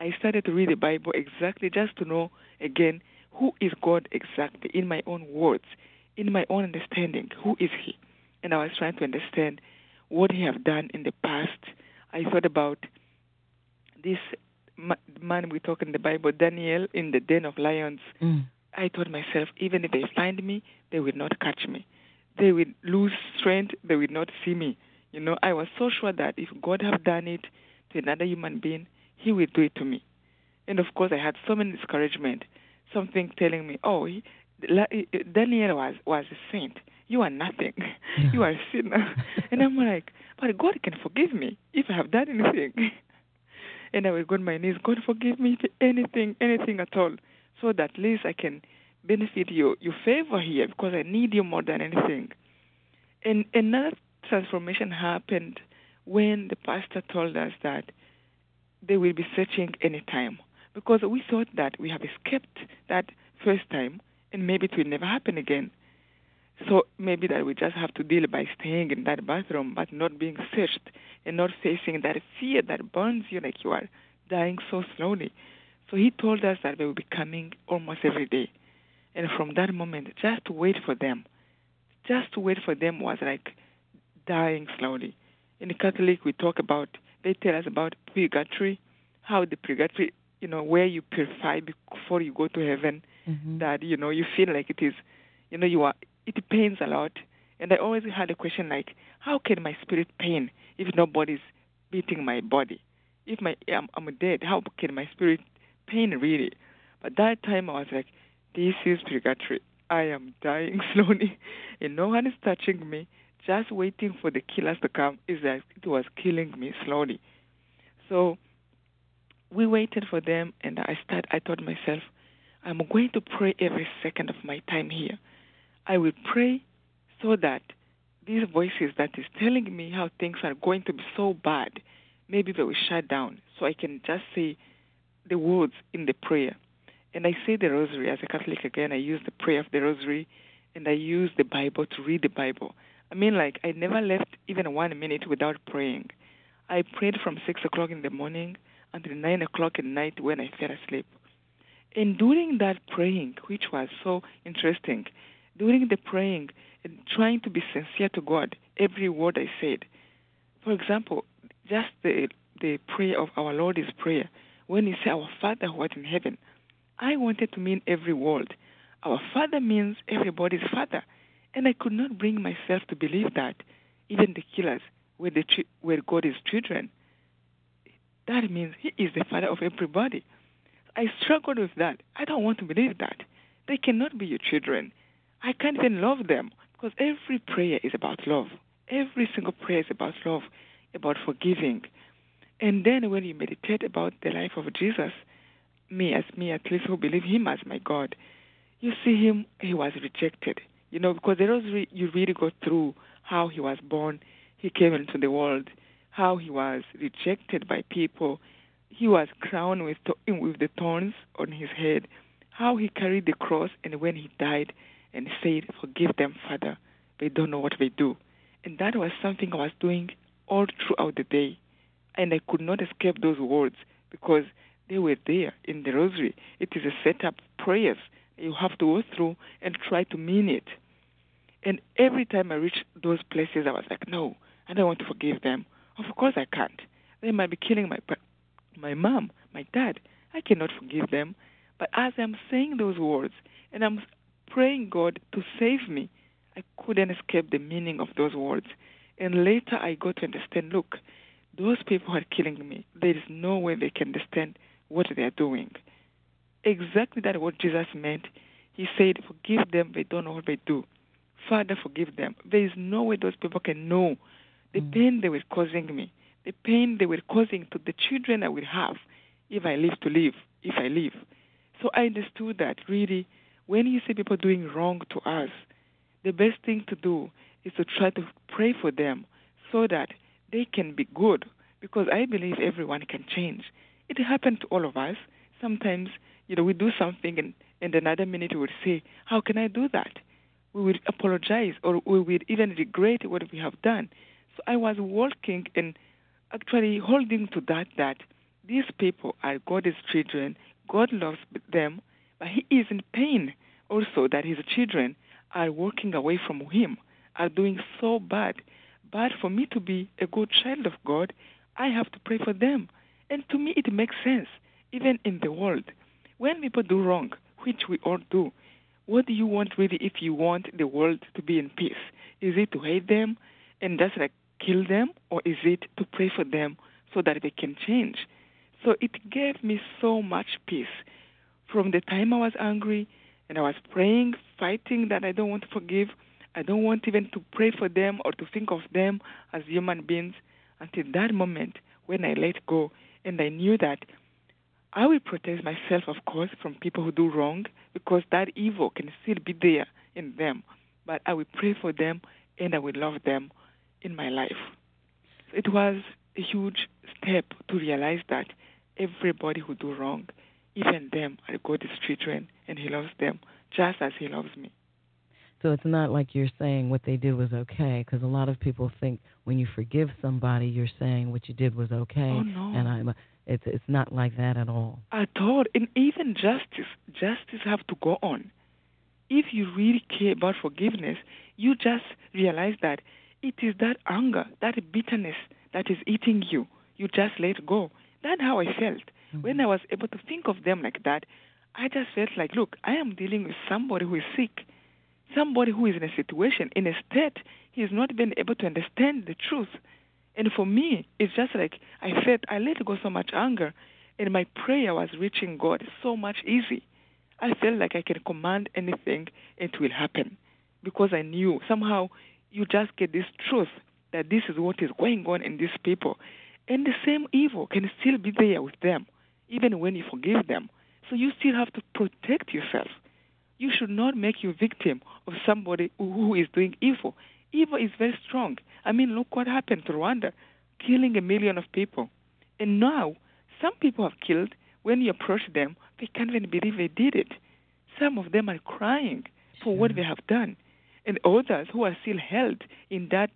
Speaker 7: I started to read the Bible exactly just to know again who is God exactly in my own words, in my own understanding. Who is He? And I was trying to understand what He have done in the past. I thought about this man we talk in the Bible, Daniel, in the den of lions.
Speaker 6: Mm.
Speaker 7: I told myself, even if they find me, they will not catch me. They will lose strength. They will not see me. You know, I was so sure that if God have done it to another human being, He will do it to me. And of course, I had so many discouragement. Something telling me, "Oh, he, Daniel was was a saint. You are nothing. *laughs* you are a sinner." *laughs* and I'm like, "But God can forgive me if I have done anything." *laughs* and I will go on my knees. God, forgive me for anything, anything at all, so that at least I can benefit you, your favor here, because I need you more than anything. And another transformation happened when the pastor told us that they will be searching anytime, because we thought that we have escaped that first time, and maybe it will never happen again. So maybe that we just have to deal by staying in that bathroom, but not being searched and not facing that fear that burns you like you are dying so slowly. So he told us that they will be coming almost every day. And from that moment, just to wait for them, just to wait for them was like dying slowly. In the Catholic, we talk about, they tell us about purgatory, how the purgatory, you know, where you purify before you go to heaven,
Speaker 6: mm-hmm.
Speaker 7: that, you know, you feel like it is, you know, you are it pains a lot. And I always had a question like, how can my spirit pain if nobody's beating my body? If my I'm, I'm dead, how can my spirit pain really? But that time I was like, this is purgatory. I am dying *laughs* slowly, and no one is touching me. Just waiting for the killers to come is like it was killing me slowly. So we waited for them, and I start. I told myself, I'm going to pray every second of my time here. I will pray so that these voices that is telling me how things are going to be so bad, maybe they will shut down so I can just say the words in the prayer. And I say the rosary as a Catholic again. I use the prayer of the rosary and I use the Bible to read the Bible. I mean, like, I never left even one minute without praying. I prayed from 6 o'clock in the morning until 9 o'clock at night when I fell asleep. And during that praying, which was so interesting, during the praying and trying to be sincere to God, every word I said. For example, just the the prayer of our Lord is prayer. When He said, "Our Father who art in heaven," I wanted to mean every word. Our Father means everybody's Father, and I could not bring myself to believe that even the killers were the were God's children. That means He is the Father of everybody. I struggled with that. I don't want to believe that. They cannot be your children. I can't even love them because every prayer is about love. Every single prayer is about love, about forgiving. And then when you meditate about the life of Jesus, me as me at least who believe him as my God, you see him, he was rejected. You know, because there was re- you really go through how he was born, he came into the world, how he was rejected by people, he was crowned with th- with the thorns on his head, how he carried the cross, and when he died, and said, Forgive them, Father. They don't know what they do. And that was something I was doing all throughout the day. And I could not escape those words because they were there in the rosary. It is a set up prayers you have to go through and try to mean it. And every time I reached those places, I was like, no, I don't want to forgive them. Of course I can't. They might be killing my my mom, my dad. I cannot forgive them. But as I'm saying those words, and I'm praying God to save me, I couldn't escape the meaning of those words. And later I got to understand look, those people are killing me. There is no way they can understand what they are doing. Exactly that what Jesus meant. He said, Forgive them, they don't know what they do. Father, forgive them. There is no way those people can know the mm. pain they were causing me, the pain they were causing to the children I will have if I live to live, if I live. So I understood that really, when you see people doing wrong to us, the best thing to do is to try to pray for them so that they can be good. Because I believe everyone can change. It happened to all of us. Sometimes, you know, we do something and, and another minute we would say, How can I do that? We will apologize or we will even regret what we have done. So I was working and actually holding to that that these people are God's children. God loves them, but He is in pain also that His children are walking away from Him, are doing so bad. But for me to be a good child of God, I have to pray for them. And to me, it makes sense, even in the world. When people do wrong, which we all do, what do you want really if you want the world to be in peace? Is it to hate them and just like kill them, or is it to pray for them so that they can change? So it gave me so much peace. From the time I was angry and I was praying, fighting that I don't want to forgive, I don't want even to pray for them or to think of them as human beings until that moment when I let go and I knew that I will protect myself, of course, from people who do wrong because that evil can still be there in them. But I will pray for them and I will love them in my life. It was a huge step to realize that everybody who do wrong, even them, are God's children, and He loves them just as He loves me.
Speaker 6: So it's not like you're saying what they did was okay, because a lot of people think when you forgive somebody, you're saying what you did was okay.
Speaker 7: Oh no!
Speaker 6: And I'm, it's it's not like that at all.
Speaker 7: At all, and even justice, justice have to go on. If you really care about forgiveness, you just realize that it is that anger, that bitterness that is eating you. You just let go. That's how I felt. Mm-hmm. When I was able to think of them like that, I just felt like, look, I am dealing with somebody who is sick, somebody who is in a situation, in a state, he has not been able to understand the truth. And for me, it's just like I felt I let go so much anger, and my prayer was reaching God so much easy. I felt like I can command anything, it will happen, because I knew somehow you just get this truth that this is what is going on in these people, and the same evil can still be there with them, even when you forgive them. So you still have to protect yourself. You should not make you victim of somebody who is doing evil. Evil is very strong. I mean, look what happened to Rwanda, killing a million of people. And now, some people have killed. When you approach them, they can't even believe they did it. Some of them are crying for what they have done. And others who are still held in that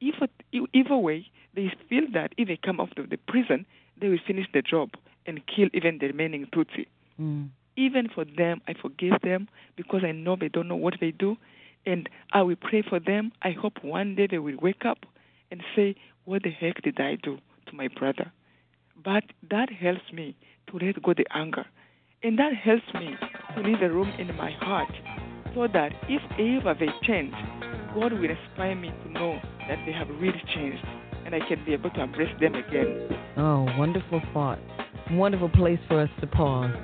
Speaker 7: evil, evil way, they feel that if they come out of the prison, they will finish the job and kill even the remaining Tutsi. Mm. Even for them, I forgive them because I know they don't know what they do. And I will pray for them. I hope one day they will wake up and say, What the heck did I do to my brother? But that helps me to let go the anger. And that helps me to leave a room in my heart so that if ever they change, God will inspire me to know that they have really changed and I can be able to embrace them again.
Speaker 6: Oh, wonderful thought. Wonderful place for us to pause.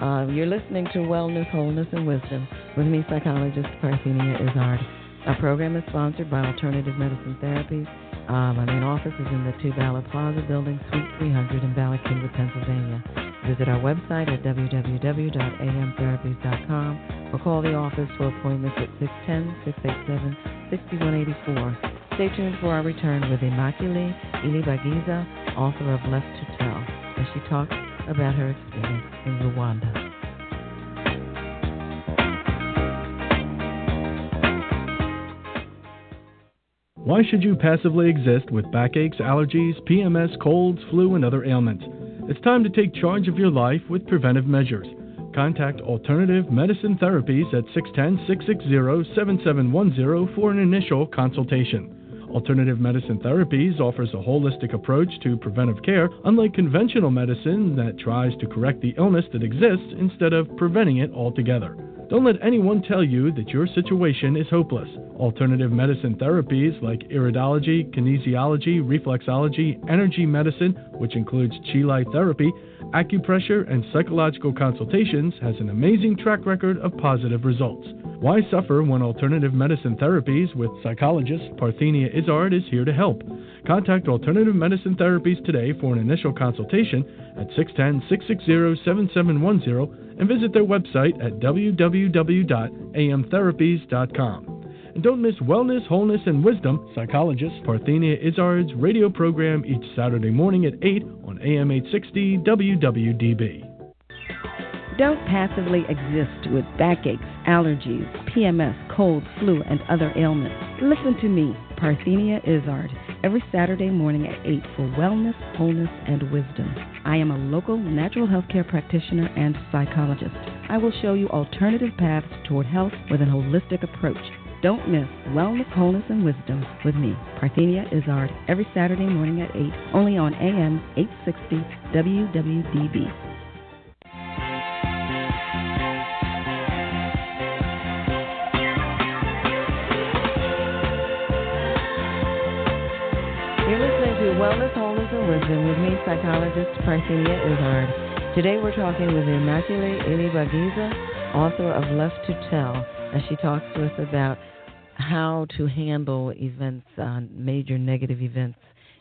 Speaker 6: Uh, you're listening to Wellness, Wholeness, and Wisdom with me, psychologist Parthenia Izzard. Our program is sponsored by Alternative Medicine Therapies. Uh, my main office is in the Two Bala Plaza building, Suite 300 in Bala, Cynwyd, Pennsylvania. Visit our website at www.amtherapies.com or call the office for appointments at 610 687 6184. Stay tuned for our return with Immaculée Ilibagiza, author of Left to Tell, as she talks about her experience in Rwanda.
Speaker 5: Why should you passively exist with backaches, allergies, PMS, colds, flu, and other ailments? It's time to take charge of your life with preventive measures. Contact Alternative Medicine Therapies at 610 660 7710 for an initial consultation. Alternative Medicine Therapies offers a holistic approach to preventive care, unlike conventional medicine that tries to correct the illness that exists instead of preventing it altogether. Don't let anyone tell you that your situation is hopeless. Alternative medicine therapies like iridology, kinesiology, reflexology, energy medicine, which includes chi therapy, acupressure, and psychological consultations, has an amazing track record of positive results. Why suffer when alternative medicine therapies with psychologist Parthenia Izzard is here to help? Contact Alternative Medicine Therapies today for an initial consultation at 610 660 7710 and visit their website at www.amtherapies.com. Don't miss Wellness, Wholeness, and Wisdom, psychologist Parthenia Izzard's radio program each Saturday morning at 8 on AM 860 WWDB.
Speaker 8: Don't passively exist with backaches, allergies, PMS, cold, flu, and other ailments. Listen to me, Parthenia Izzard, every Saturday morning at 8 for Wellness, Wholeness, and Wisdom. I am a local natural health care practitioner and psychologist. I will show you alternative paths toward health with an holistic approach. Don't miss Wellness, Wholeness, and Wisdom with me, Parthenia Izzard, every Saturday morning at 8, only on AM 860 WWDB.
Speaker 6: You're listening to Wellness, Wholeness, and Wisdom with me, psychologist Parthenia Izzard. Today we're talking with Immaculée Ilibagiza, author of Left to Tell, as she talks to us about how to handle events, uh, major negative events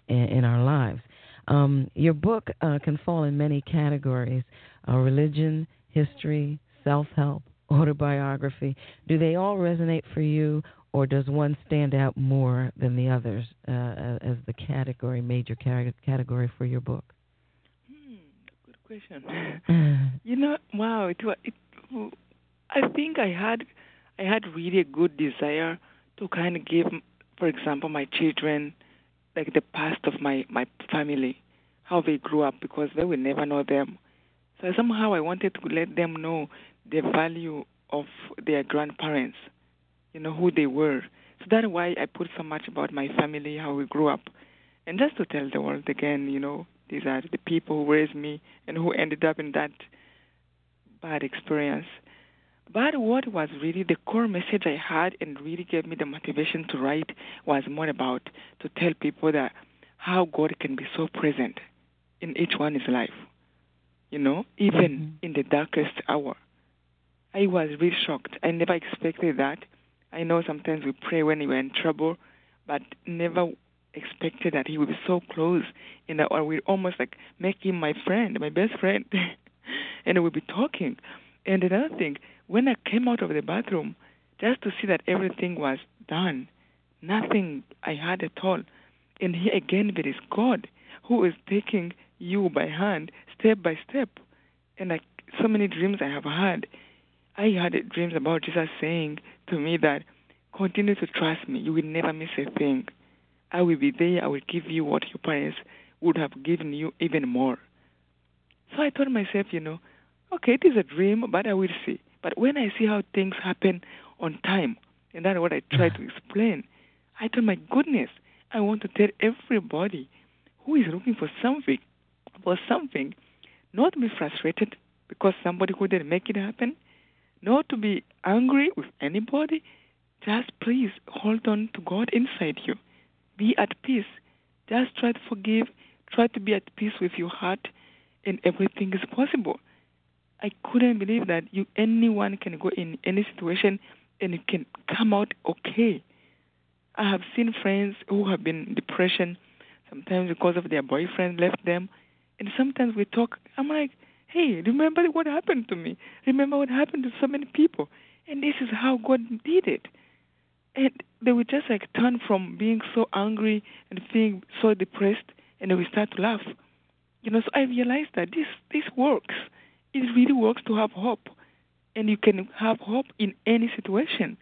Speaker 6: in, in our lives. Um, your book uh, can fall in many categories uh, religion, history, self help, autobiography. Do they all resonate for you, or does one stand out more than the others uh, as the category, major category for your book?
Speaker 7: Hmm, good question. *laughs* you know, wow, it, it, I think I had I had really a good desire to kind of give, for example, my children like the past of my my family, how they grew up because they will never know them. So somehow I wanted to let them know the value of their grandparents you know, who they were. So that's why I put so much about my family, how we grew up. And just to tell the world again, you know, these are the people who raised me and who ended up in that bad experience. But what was really the core message I had and really gave me the motivation to write was more about to tell people that how God can be so present in each one's life. You know, even mm-hmm. in the darkest hour. I was really shocked. I never expected that. I know sometimes we pray when we're in trouble, but never expected that he would be so close and that we almost like make him my friend, my best friend. *laughs* and we'll be talking. And another thing, when I came out of the bathroom, just to see that everything was done, nothing I had at all. And here again there is God who is taking you by hand step by step. And like so many dreams I have had, I had dreams about Jesus saying to me that continue to trust me. You will never miss a thing. I will be there. I will give you what your parents would have given you, even more. So I told myself, you know, okay, it is a dream, but I will see. But when I see how things happen on time, and that's what I try to explain, I thought, my goodness, I want to tell everybody who is looking for something, for something, not to be frustrated because somebody couldn't make it happen, not to be angry with anybody. Just please hold on to God inside you. Be at peace. Just try to forgive. Try to be at peace with your heart, and everything is possible. I couldn't believe that you anyone can go in any situation and it can come out okay. I have seen friends who have been in depression, sometimes because of their boyfriend left them, and sometimes we talk. I'm like, hey, remember what happened to me? Remember what happened to so many people? And this is how God did it. And they would just like turn from being so angry and feeling so depressed, and they would start to laugh. You know, so I realized that this this works. It really works to have hope, and you can have hope in any situation.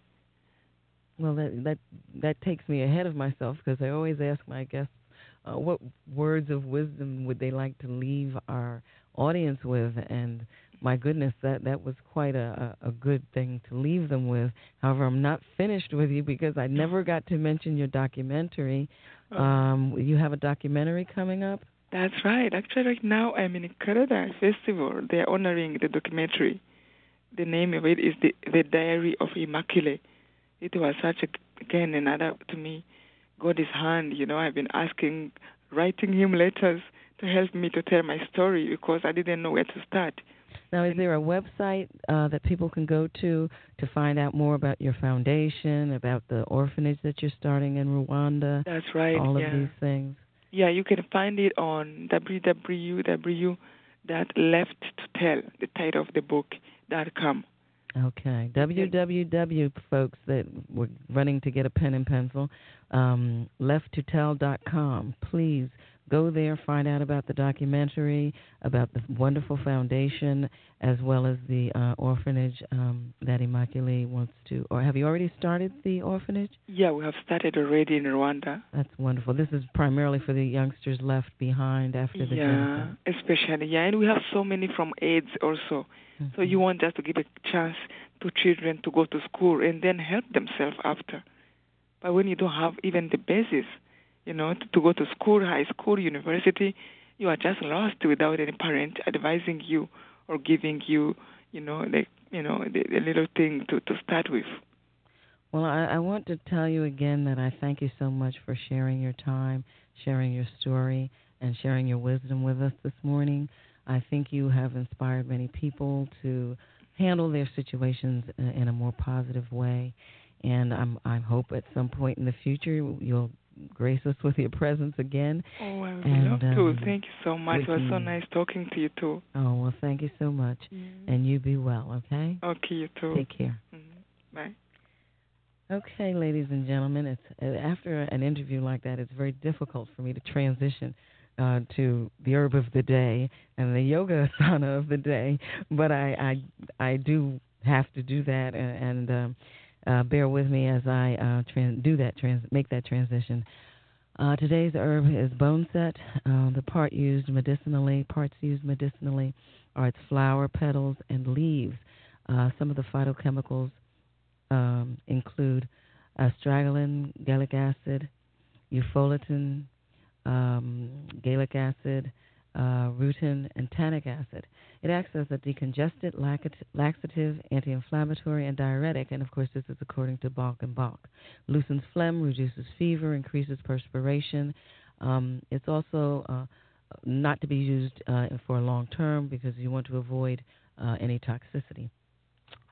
Speaker 6: Well, that that that takes me ahead of myself because I always ask my guests, uh, what words of wisdom would they like to leave our audience with, and my goodness, that that was quite a, a good thing to leave them with. However, I'm not finished with you because I never got to mention your documentary. Oh. Um, you have a documentary coming up.
Speaker 7: That's right. Actually, right now I'm in Canada Festival. They're honoring the documentary. The name of it is the the Diary of Immaculée. It was such a, again another to me, God's hand. You know, I've been asking, writing him letters to help me to tell my story because I didn't know where to start.
Speaker 6: Now, is there a website uh, that people can go to to find out more about your foundation, about the orphanage that you're starting in Rwanda?
Speaker 7: That's right.
Speaker 6: All
Speaker 7: yeah.
Speaker 6: of these things.
Speaker 7: Yeah, you can find it on www.lefttotell, the title of the book, dot com.
Speaker 6: Okay. www, folks that were running to get a pen and pencil, um, lefttotell.com. Please go there, find out about the documentary, about the wonderful foundation, as well as the uh, orphanage um, that Immaculée wants to. Or have you already started the orphanage?
Speaker 7: Yeah, we have started already in Rwanda.
Speaker 6: That's wonderful. This is primarily for the youngsters left behind after the
Speaker 7: yeah,
Speaker 6: genocide.
Speaker 7: especially yeah, and we have so many from AIDS also. Mm-hmm. So you want just to give a chance to children to go to school and then help themselves after. But when you don't have even the basis, you know, to, to go to school, high school, university, you are just lost without any parent advising you or giving you, you know, like you know the, the little thing to to start with.
Speaker 6: Well, I, I want to tell you again that I thank you so much for sharing your time, sharing your story, and sharing your wisdom with us this morning. I think you have inspired many people to handle their situations uh, in a more positive way. And I'm, I hope at some point in the future you'll grace us with your presence again.
Speaker 7: Oh, I would
Speaker 6: and,
Speaker 7: love to.
Speaker 6: um,
Speaker 7: thank you so much. It was so nice talking to you too.
Speaker 6: Oh, well, thank you so much. And you be well, okay?
Speaker 7: Okay, you too.
Speaker 6: Take care.
Speaker 7: Mhm. Bye.
Speaker 6: Okay, ladies and gentlemen, it's uh, after an interview like that, it's very difficult for me to transition uh, to the herb of the day and the yoga *laughs* asana of the day, but I I, I do have to do that, and, and um, uh, bear with me as I uh, tran- do that trans- make that transition. Uh, today's herb is boneset. Uh, the part used medicinally, parts used medicinally, are its flower, petals, and leaves. Uh, some of the phytochemicals um, include astragalin, gallic acid, eufoliatin, um, gallic acid, uh, rutin, and tannic acid. It acts as a decongestant, laxative, anti-inflammatory, and diuretic, and of course this is according to Balch and Balch. Loosens phlegm, reduces fever, increases perspiration. Um, it's also uh, not to be used uh, for long term because you want to avoid uh, any toxicity.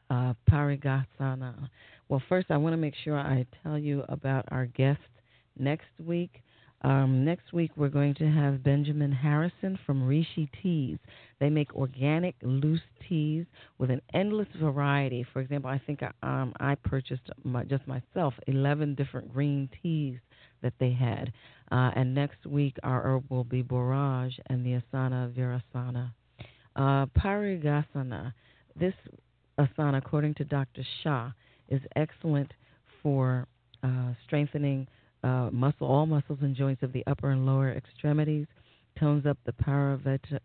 Speaker 6: Uh, Parighasana. Well, first I want to make sure I tell you about our guest next week. Um, next week, we're going to have Benjamin Harrison from Rishi Teas. They make organic loose teas with an endless variety. For example, I think I, um, I purchased my, just myself 11 different green teas that they had. Uh, and next week, our herb will be borage and the asana virasana. Uh, parighasana. This asana, according to Dr. Shah, is excellent for uh, strengthening uh, muscle, all muscles and joints of the upper and lower extremities, tones up the paravit-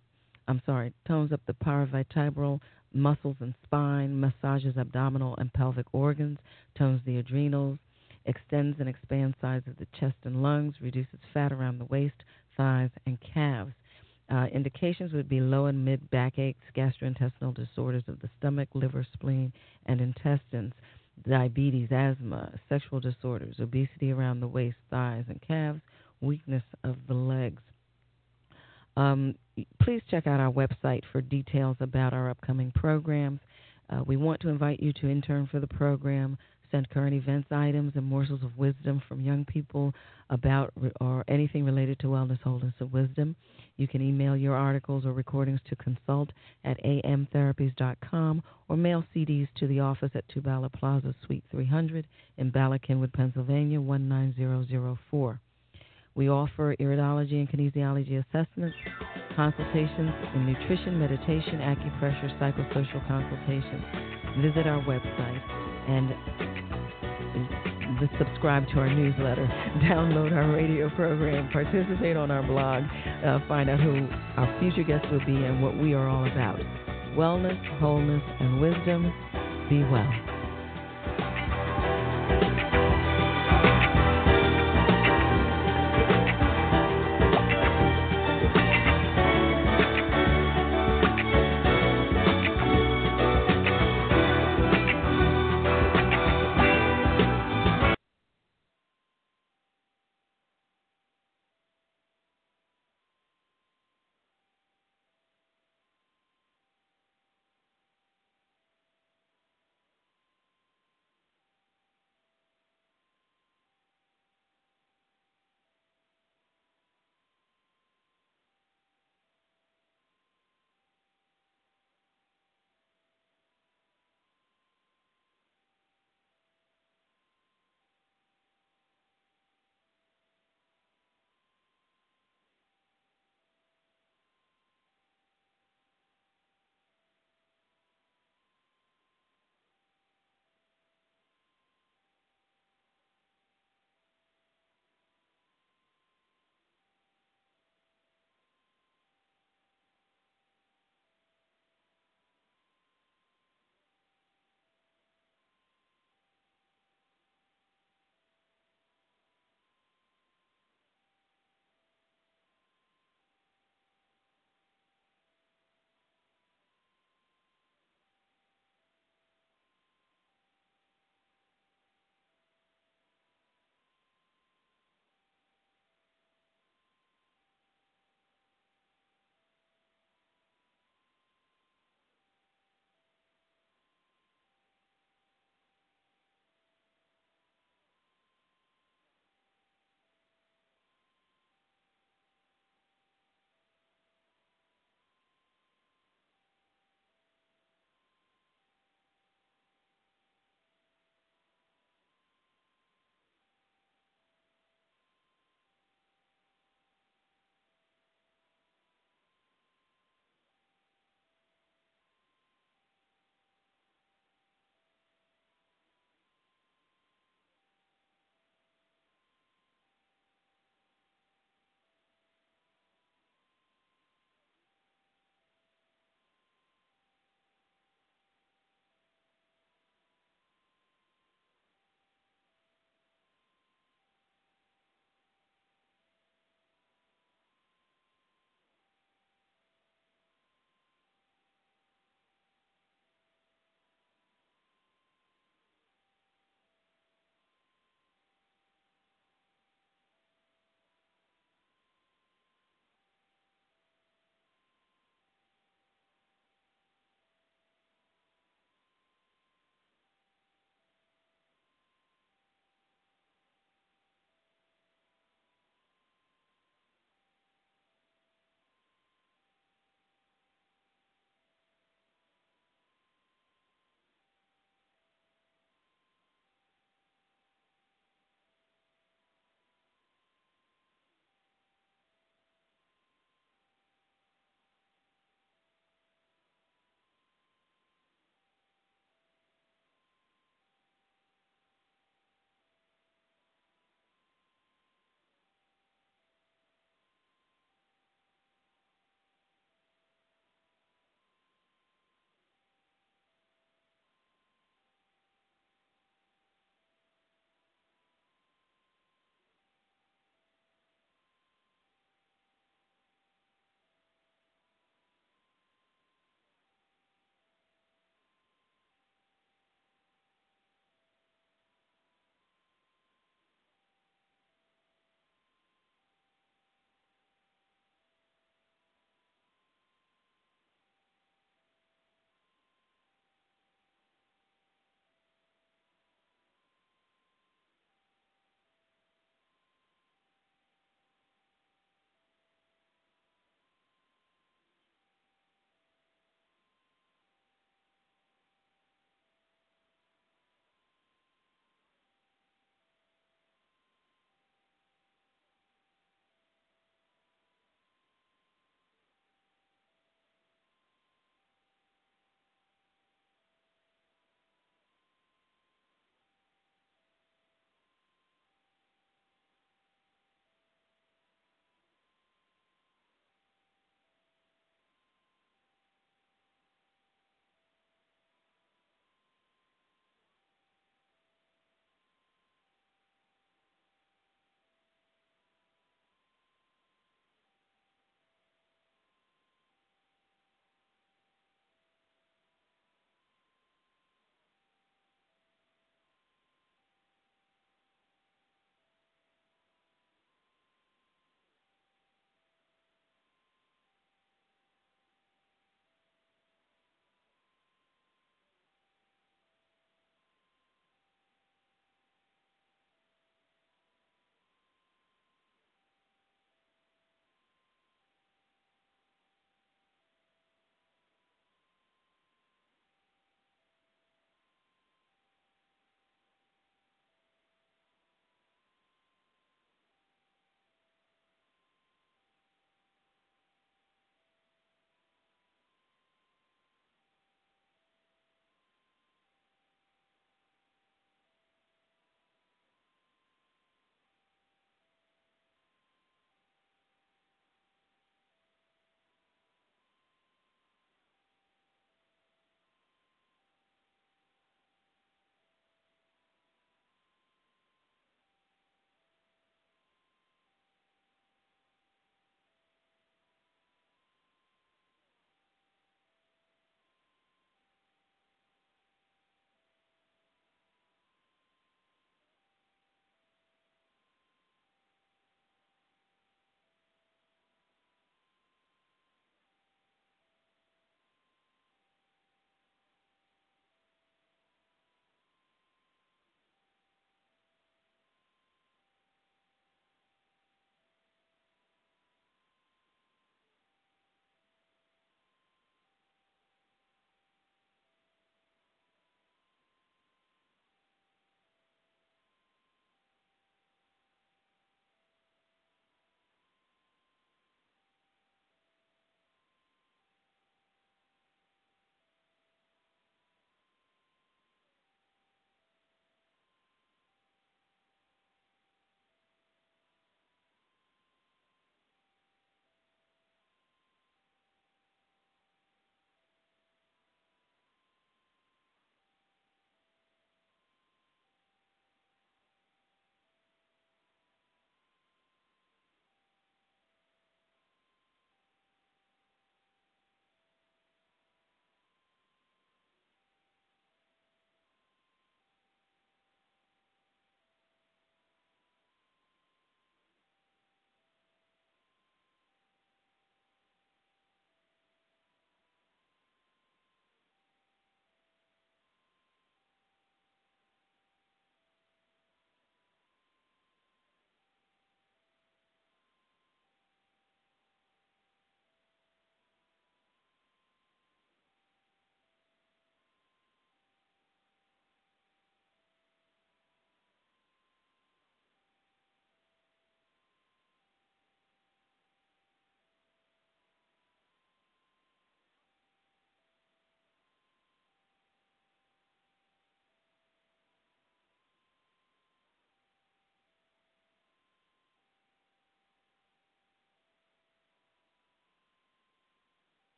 Speaker 6: I'm sorry, tones up the paravertebral muscles and spine, massages abdominal and pelvic organs, tones the adrenals, extends and expands size of the chest and lungs, reduces fat around the waist, thighs, and calves. Uh, indications would be low and mid backaches, gastrointestinal disorders of the stomach, liver, spleen, and intestines diabetes, asthma, sexual disorders, obesity around the waist, thighs, and calves, weakness of the legs. Um, please check out our website for details about our upcoming programs. Uh, we want to invite you to intern for the program, send current events items and morsels of wisdom from young people about or anything related to wellness, wholeness, and wisdom. You can email your articles or recordings to consult at amtherapies.com or mail CDs to the office at Two Bala Plaza, Suite 300 in Bala Cynwyd, Pennsylvania, 19004. We offer iridology and kinesiology assessments, consultations in nutrition, meditation, acupressure, psychosocial consultations. Visit our website and subscribe to our newsletter, *laughs* download our radio program, participate on our blog, uh, find out who our future guests will be and what we are all about. Wellness, wholeness, and wisdom. Be well.